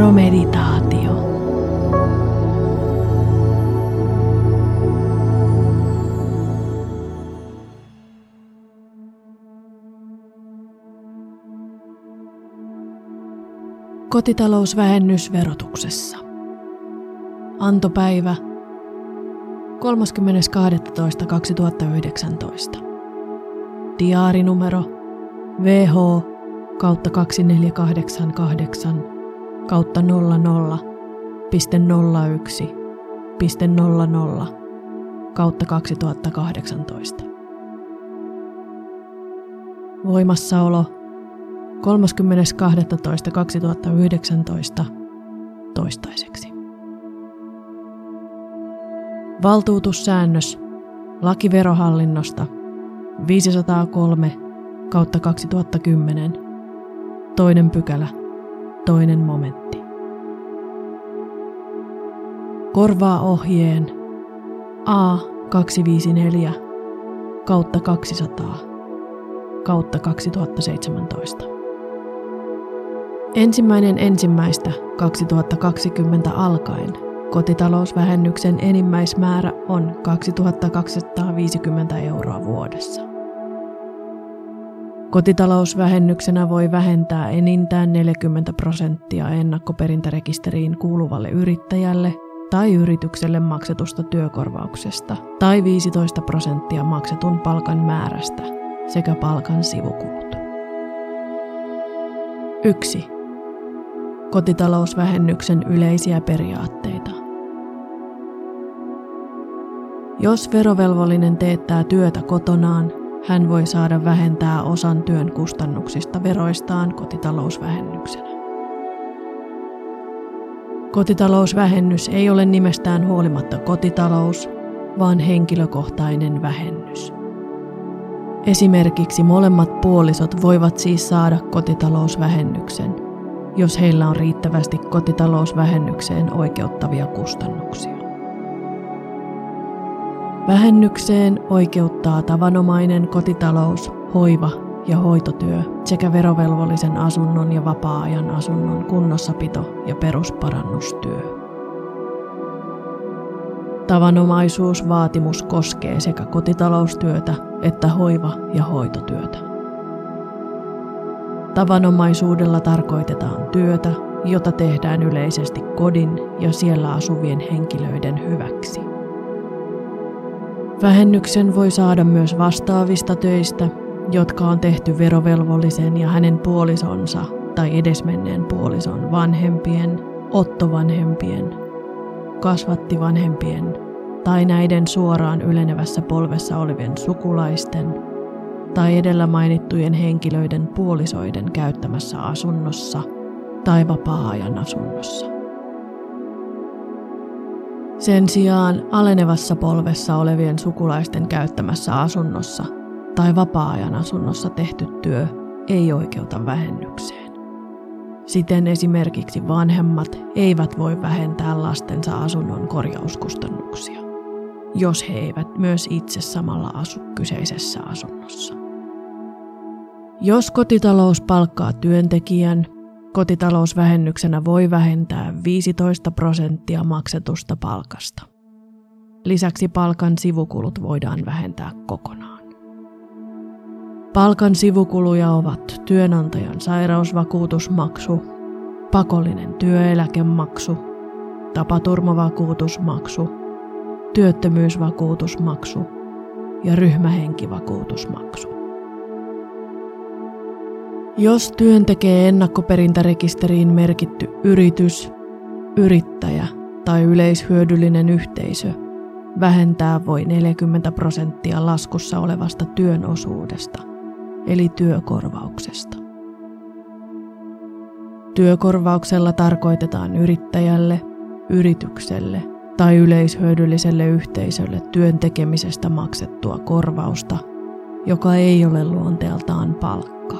Veromeditaatio. Kotitalousvähennys verotuksessa. Antopäivä 30.12.2019. Diaarinumero VH kautta 2488 kautta 00 piste 01 piste 00 kautta 2018. Voimassaolo 30.12.2019 toistaiseksi. Valtuutussäännös lakiverohallinnosta 503 kautta 2010 toinen pykälä toinen momentti. Korvaa ohjeen A254 kautta 200 kautta 2017. Ensimmäinen ensimmäistä 2020 alkaen kotitalousvähennyksen enimmäismäärä on 2250 euroa vuodessa. Kotitalousvähennyksenä voi vähentää enintään 40 prosenttia ennakkoperintärekisteriin kuuluvalle yrittäjälle tai yritykselle maksetusta työkorvauksesta tai 15 prosenttia maksetun palkan määrästä sekä palkan sivukulut. 1. Kotitalousvähennyksen yleisiä periaatteita. Jos verovelvollinen teettää työtä kotonaan, hän voi saada vähentää osan työn kustannuksista veroistaan kotitalousvähennyksenä. Kotitalousvähennys ei ole nimestään huolimatta kotitalous, vaan henkilökohtainen vähennys. Esimerkiksi molemmat puolisot voivat siis saada kotitalousvähennyksen, jos heillä on riittävästi kotitalousvähennykseen oikeuttavia kustannuksia. Vähennykseen oikeuttaa tavanomainen kotitalous, hoiva ja hoitotyö sekä verovelvollisen asunnon ja vapaa-ajan asunnon kunnossapito ja perusparannustyö. Tavanomaisuusvaatimus koskee sekä kotitaloustyötä että hoiva- ja hoitotyötä. Tavanomaisuudella tarkoitetaan työtä, jota tehdään yleisesti kodin ja siellä asuvien henkilöiden hyväksi. Vähennyksen voi saada myös vastaavista töistä, jotka on tehty verovelvollisen ja hänen puolisonsa tai edesmenneen puolison vanhempien, ottovanhempien, kasvattivanhempien tai näiden suoraan ylenevässä polvessa olevien sukulaisten tai edellä mainittujen henkilöiden puolisoiden käyttämässä asunnossa tai vapaa-ajan asunnossa. Sen sijaan alenevassa polvessa olevien sukulaisten käyttämässä asunnossa tai vapaa-ajan asunnossa tehty työ ei oikeuta vähennykseen. Siten esimerkiksi vanhemmat eivät voi vähentää lastensa asunnon korjauskustannuksia, jos he eivät myös itse samalla asu kyseisessä asunnossa. Jos kotitalous palkkaa työntekijän, Kotitalousvähennyksenä voi vähentää 15 prosenttia maksetusta palkasta. Lisäksi palkan sivukulut voidaan vähentää kokonaan. Palkan sivukuluja ovat työnantajan sairausvakuutusmaksu, pakollinen työeläkemaksu, tapaturmavakuutusmaksu, työttömyysvakuutusmaksu ja ryhmähenkivakuutusmaksu. Jos työn tekee ennakkoperintärekisteriin merkitty yritys, yrittäjä tai yleishyödyllinen yhteisö, vähentää voi 40 prosenttia laskussa olevasta työn osuudesta, eli työkorvauksesta. Työkorvauksella tarkoitetaan yrittäjälle, yritykselle tai yleishyödylliselle yhteisölle työn tekemisestä maksettua korvausta, joka ei ole luonteeltaan palkkaa.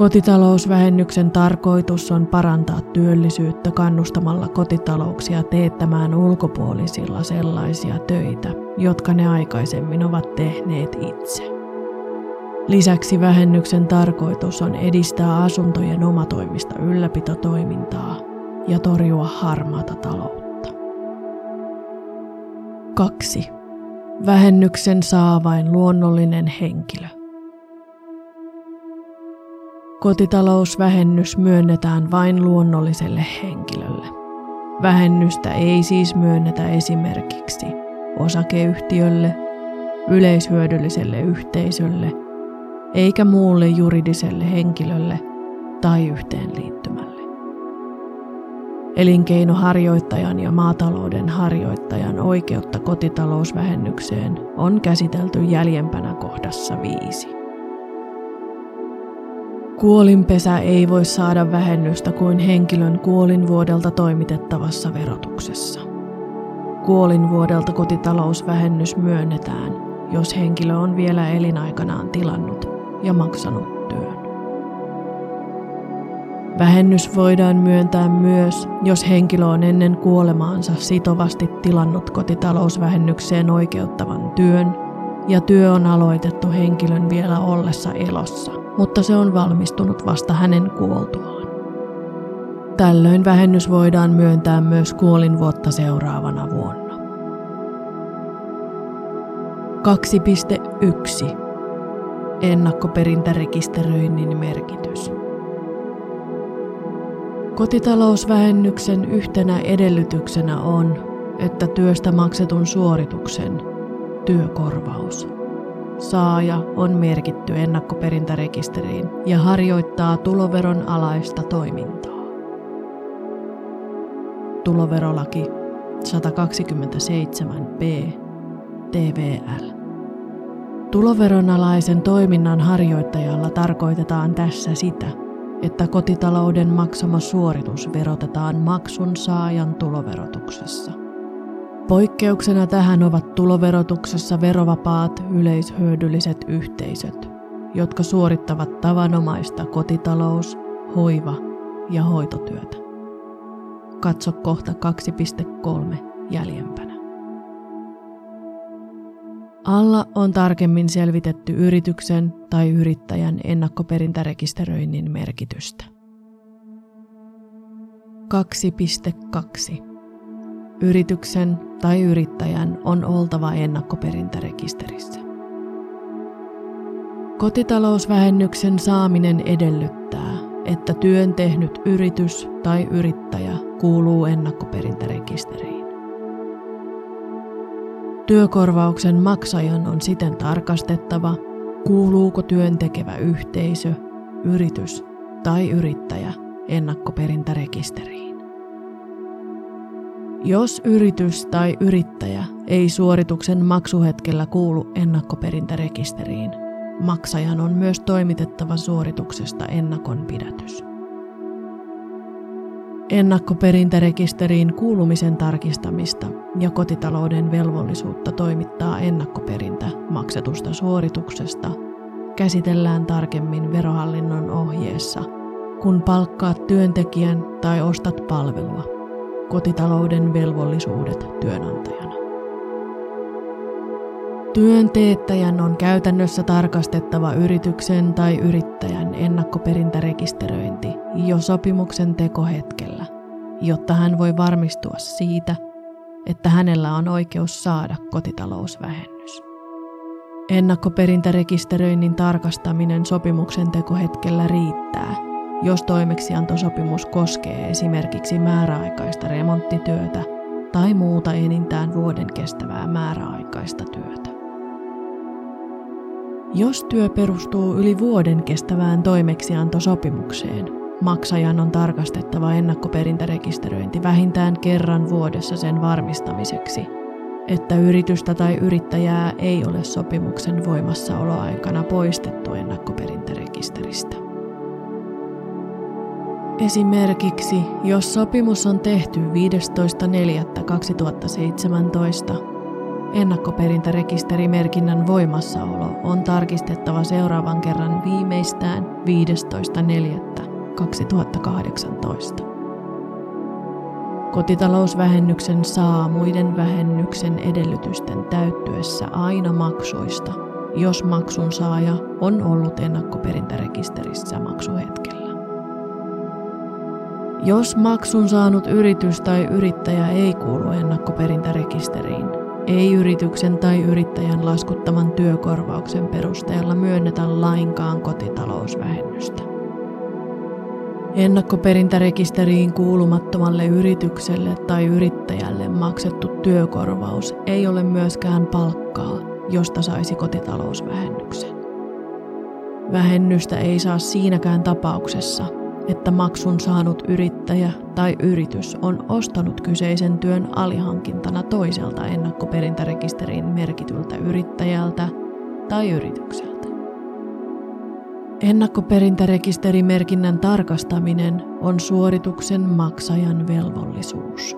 Kotitalousvähennyksen tarkoitus on parantaa työllisyyttä kannustamalla kotitalouksia teettämään ulkopuolisilla sellaisia töitä, jotka ne aikaisemmin ovat tehneet itse. Lisäksi vähennyksen tarkoitus on edistää asuntojen omatoimista ylläpitotoimintaa ja torjua harmaata taloutta. 2. Vähennyksen saa vain luonnollinen henkilö. Kotitalousvähennys myönnetään vain luonnolliselle henkilölle. Vähennystä ei siis myönnetä esimerkiksi osakeyhtiölle, yleishyödylliselle yhteisölle eikä muulle juridiselle henkilölle tai yhteenliittymälle. Elinkeinoharjoittajan ja maatalouden harjoittajan oikeutta kotitalousvähennykseen on käsitelty jäljempänä kohdassa 5. Kuolinpesä ei voi saada vähennystä kuin henkilön kuolinvuodelta toimitettavassa verotuksessa. Kuolinvuodelta kotitalousvähennys myönnetään, jos henkilö on vielä elinaikanaan tilannut ja maksanut työn. Vähennys voidaan myöntää myös, jos henkilö on ennen kuolemaansa sitovasti tilannut kotitalousvähennykseen oikeuttavan työn ja työ on aloitettu henkilön vielä ollessa elossa mutta se on valmistunut vasta hänen kuoltuaan. Tällöin vähennys voidaan myöntää myös kuolinvuotta seuraavana vuonna. 2.1. Ennakkoperintärekisteröinnin merkitys. Kotitalousvähennyksen yhtenä edellytyksenä on, että työstä maksetun suorituksen työkorvaus saaja on merkitty ennakkoperintärekisteriin ja harjoittaa tuloveron alaista toimintaa. Tuloverolaki 127b TVL. Tuloveronalaisen toiminnan harjoittajalla tarkoitetaan tässä sitä, että kotitalouden maksama suoritus verotetaan maksun saajan tuloverotuksessa. Poikkeuksena tähän ovat tuloverotuksessa verovapaat yleishyödylliset yhteisöt, jotka suorittavat tavanomaista kotitalous-, hoiva- ja hoitotyötä. Katso kohta 2.3 jäljempänä. Alla on tarkemmin selvitetty yrityksen tai yrittäjän ennakkoperintärekisteröinnin merkitystä. 2.2 Yrityksen tai yrittäjän on oltava ennakkoperintärekisterissä. Kotitalousvähennyksen saaminen edellyttää, että työn tehnyt yritys tai yrittäjä kuuluu ennakkoperintärekisteriin. Työkorvauksen maksajan on siten tarkastettava, kuuluuko työn tekevä yhteisö, yritys tai yrittäjä ennakkoperintärekisteriin. Jos yritys tai yrittäjä ei suorituksen maksuhetkellä kuulu ennakkoperintärekisteriin, maksajan on myös toimitettava suorituksesta ennakonpidätys. Ennakkoperintärekisteriin kuulumisen tarkistamista ja kotitalouden velvollisuutta toimittaa ennakkoperintä maksetusta suorituksesta käsitellään tarkemmin verohallinnon ohjeessa, kun palkkaat työntekijän tai ostat palvelua kotitalouden velvollisuudet työnantajana. Työn teettäjän on käytännössä tarkastettava yrityksen tai yrittäjän ennakkoperintärekisteröinti jo sopimuksen tekohetkellä, jotta hän voi varmistua siitä, että hänellä on oikeus saada kotitalousvähennys. Ennakkoperintärekisteröinnin tarkastaminen sopimuksen tekohetkellä riittää – jos toimeksiantosopimus koskee esimerkiksi määräaikaista remonttityötä tai muuta enintään vuoden kestävää määräaikaista työtä. Jos työ perustuu yli vuoden kestävään toimeksiantosopimukseen, maksajan on tarkastettava ennakkoperintärekisteröinti vähintään kerran vuodessa sen varmistamiseksi, että yritystä tai yrittäjää ei ole sopimuksen voimassaoloaikana poistettu ennakkoperintärekisteristä. Esimerkiksi, jos sopimus on tehty 15.4.2017, ennakkoperintärekisterimerkinnän voimassaolo on tarkistettava seuraavan kerran viimeistään 15.4.2018. Kotitalousvähennyksen saa muiden vähennyksen edellytysten täyttyessä aina maksuista, jos maksun saaja on ollut ennakkoperintärekisterissä maksuhetkellä. Jos maksun saanut yritys tai yrittäjä ei kuulu ennakkoperintärekisteriin, ei yrityksen tai yrittäjän laskuttaman työkorvauksen perusteella myönnetä lainkaan kotitalousvähennystä. Ennakkoperintärekisteriin kuulumattomalle yritykselle tai yrittäjälle maksettu työkorvaus ei ole myöskään palkkaa, josta saisi kotitalousvähennyksen. Vähennystä ei saa siinäkään tapauksessa, että maksun saanut yrittäjä tai yritys on ostanut kyseisen työn alihankintana toiselta ennakkoperintärekisteriin merkityltä yrittäjältä tai yritykseltä. Ennakkoperintärekisterimerkinnän tarkastaminen on suorituksen maksajan velvollisuus.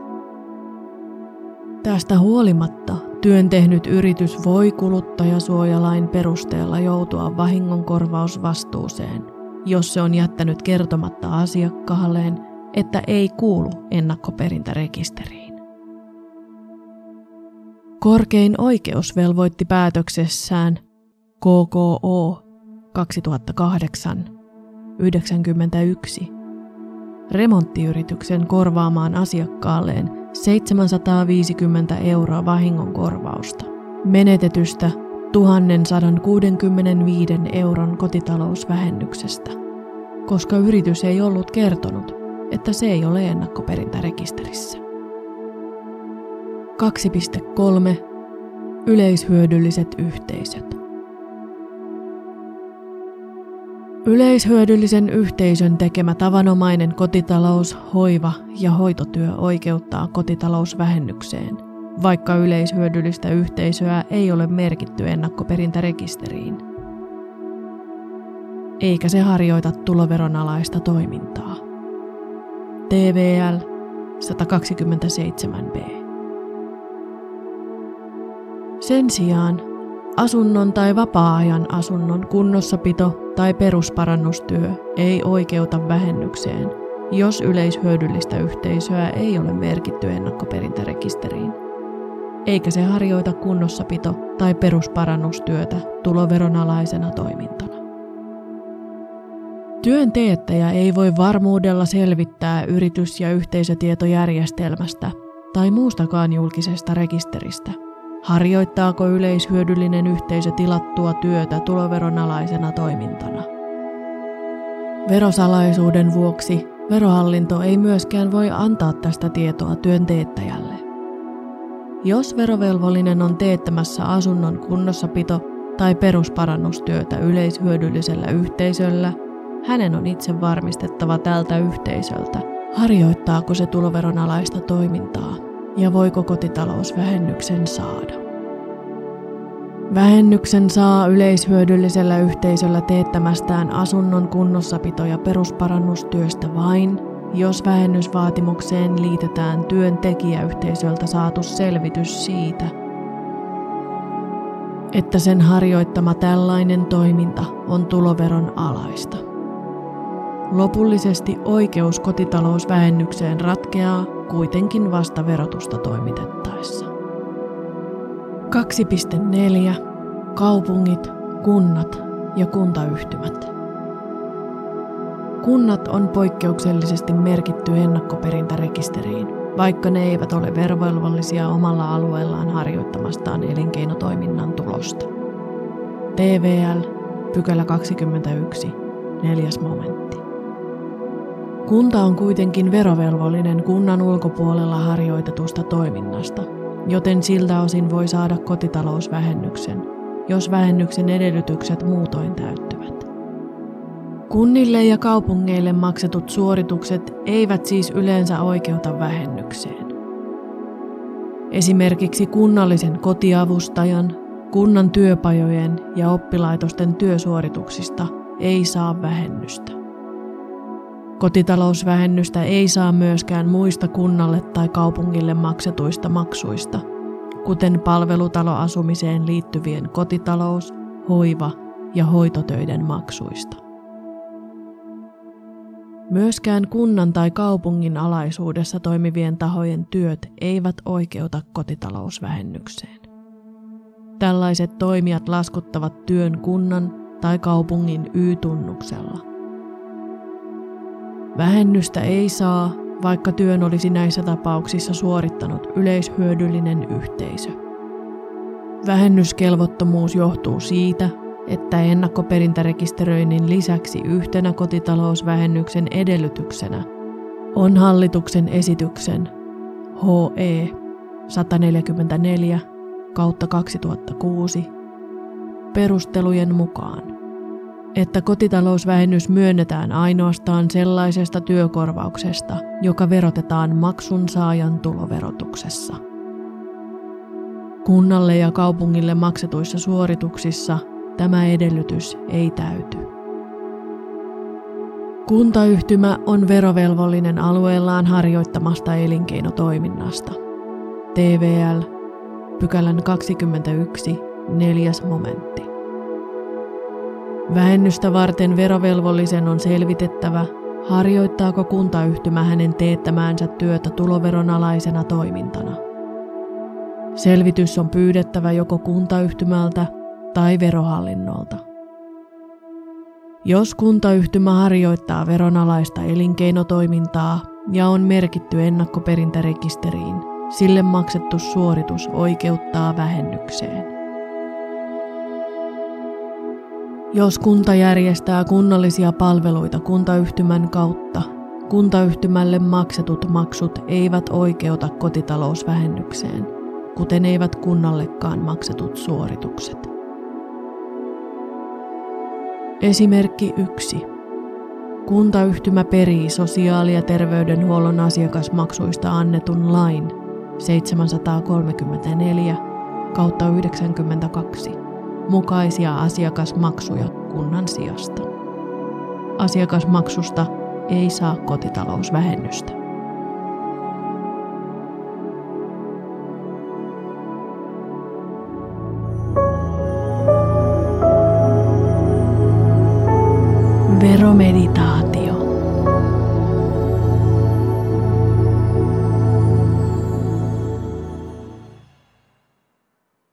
Tästä huolimatta työn tehnyt yritys voi kuluttajasuojalain perusteella joutua vahingonkorvausvastuuseen, jos se on jättänyt kertomatta asiakkaalleen, että ei kuulu ennakkoperintärekisteriin. Korkein oikeus velvoitti päätöksessään KKO 2008 91 remonttiyrityksen korvaamaan asiakkaalleen 750 euroa vahingonkorvausta menetetystä 1165 euron kotitalousvähennyksestä, koska yritys ei ollut kertonut, että se ei ole ennakkoperintärekisterissä. 2.3. Yleishyödylliset yhteisöt. Yleishyödyllisen yhteisön tekemä tavanomainen kotitalous, hoiva ja hoitotyö oikeuttaa kotitalousvähennykseen, vaikka yleishyödyllistä yhteisöä ei ole merkitty ennakkoperintärekisteriin. Eikä se harjoita tuloveronalaista toimintaa. TVL 127b. Sen sijaan Asunnon tai vapaa-ajan asunnon kunnossapito tai perusparannustyö ei oikeuta vähennykseen, jos yleishyödyllistä yhteisöä ei ole merkitty ennakkoperintärekisteriin. Eikä se harjoita kunnossapito- tai perusparannustyötä tuloveronalaisena toimintana. Työn teettäjä ei voi varmuudella selvittää yritys- ja yhteisötietojärjestelmästä tai muustakaan julkisesta rekisteristä – Harjoittaako yleishyödyllinen yhteisö tilattua työtä tuloveronalaisena toimintana? Verosalaisuuden vuoksi verohallinto ei myöskään voi antaa tästä tietoa työnteettäjälle. Jos verovelvollinen on teettämässä asunnon kunnossapito- tai perusparannustyötä yleishyödyllisellä yhteisöllä, hänen on itse varmistettava tältä yhteisöltä, harjoittaako se tuloveronalaista toimintaa ja voiko kotitalousvähennyksen saada. Vähennyksen saa yleishyödyllisellä yhteisöllä teettämästään asunnon kunnossapito- ja perusparannustyöstä vain, jos vähennysvaatimukseen liitetään työntekijäyhteisöltä saatu selvitys siitä, että sen harjoittama tällainen toiminta on tuloveron alaista. Lopullisesti oikeus kotitalousvähennykseen ratkeaa, kuitenkin vasta verotusta toimitettaessa. 2.4. Kaupungit, kunnat ja kuntayhtymät. Kunnat on poikkeuksellisesti merkitty ennakkoperintärekisteriin, vaikka ne eivät ole verovelvollisia omalla alueellaan harjoittamastaan elinkeinotoiminnan tulosta. TVL, pykälä 21, neljäs momentti. Kunta on kuitenkin verovelvollinen kunnan ulkopuolella harjoitetusta toiminnasta, joten siltä osin voi saada kotitalousvähennyksen, jos vähennyksen edellytykset muutoin täyttyvät. Kunnille ja kaupungeille maksetut suoritukset eivät siis yleensä oikeuta vähennykseen. Esimerkiksi kunnallisen kotiavustajan, kunnan työpajojen ja oppilaitosten työsuorituksista ei saa vähennystä. Kotitalousvähennystä ei saa myöskään muista kunnalle tai kaupungille maksetuista maksuista, kuten palvelutaloasumiseen liittyvien kotitalous, hoiva ja hoitotöiden maksuista. Myöskään kunnan tai kaupungin alaisuudessa toimivien tahojen työt eivät oikeuta kotitalousvähennykseen. tällaiset toimijat laskuttavat työn kunnan tai kaupungin Y-tunnuksella. Vähennystä ei saa, vaikka työn olisi näissä tapauksissa suorittanut yleishyödyllinen yhteisö. Vähennyskelvottomuus johtuu siitä, että ennakkoperintärekisteröinnin lisäksi yhtenä kotitalousvähennyksen edellytyksenä on hallituksen esityksen HE 144 kautta 2006 perustelujen mukaan, että kotitalousvähennys myönnetään ainoastaan sellaisesta työkorvauksesta, joka verotetaan maksun saajan tuloverotuksessa. Kunnalle ja kaupungille maksetuissa suorituksissa tämä edellytys ei täyty. Kuntayhtymä on verovelvollinen alueellaan harjoittamasta elinkeinotoiminnasta. TVL, pykälän 21, neljäs momentti. Vähennystä varten verovelvollisen on selvitettävä, harjoittaako kuntayhtymä hänen teettämäänsä työtä tuloveron alaisena toimintana. Selvitys on pyydettävä joko kuntayhtymältä tai verohallinnolta. Jos kuntayhtymä harjoittaa veronalaista elinkeinotoimintaa ja on merkitty ennakkoperintärekisteriin, sille maksettu suoritus oikeuttaa vähennykseen. Jos kunta järjestää kunnallisia palveluita kuntayhtymän kautta, kuntayhtymälle maksetut maksut eivät oikeuta kotitalousvähennykseen, kuten eivät kunnallekaan maksetut suoritukset. Esimerkki 1. Kuntayhtymä perii sosiaali- ja terveydenhuollon asiakasmaksuista annetun lain 734 kautta 92 mukaisia asiakasmaksuja kunnan sijasta. Asiakasmaksusta ei saa kotitalousvähennystä.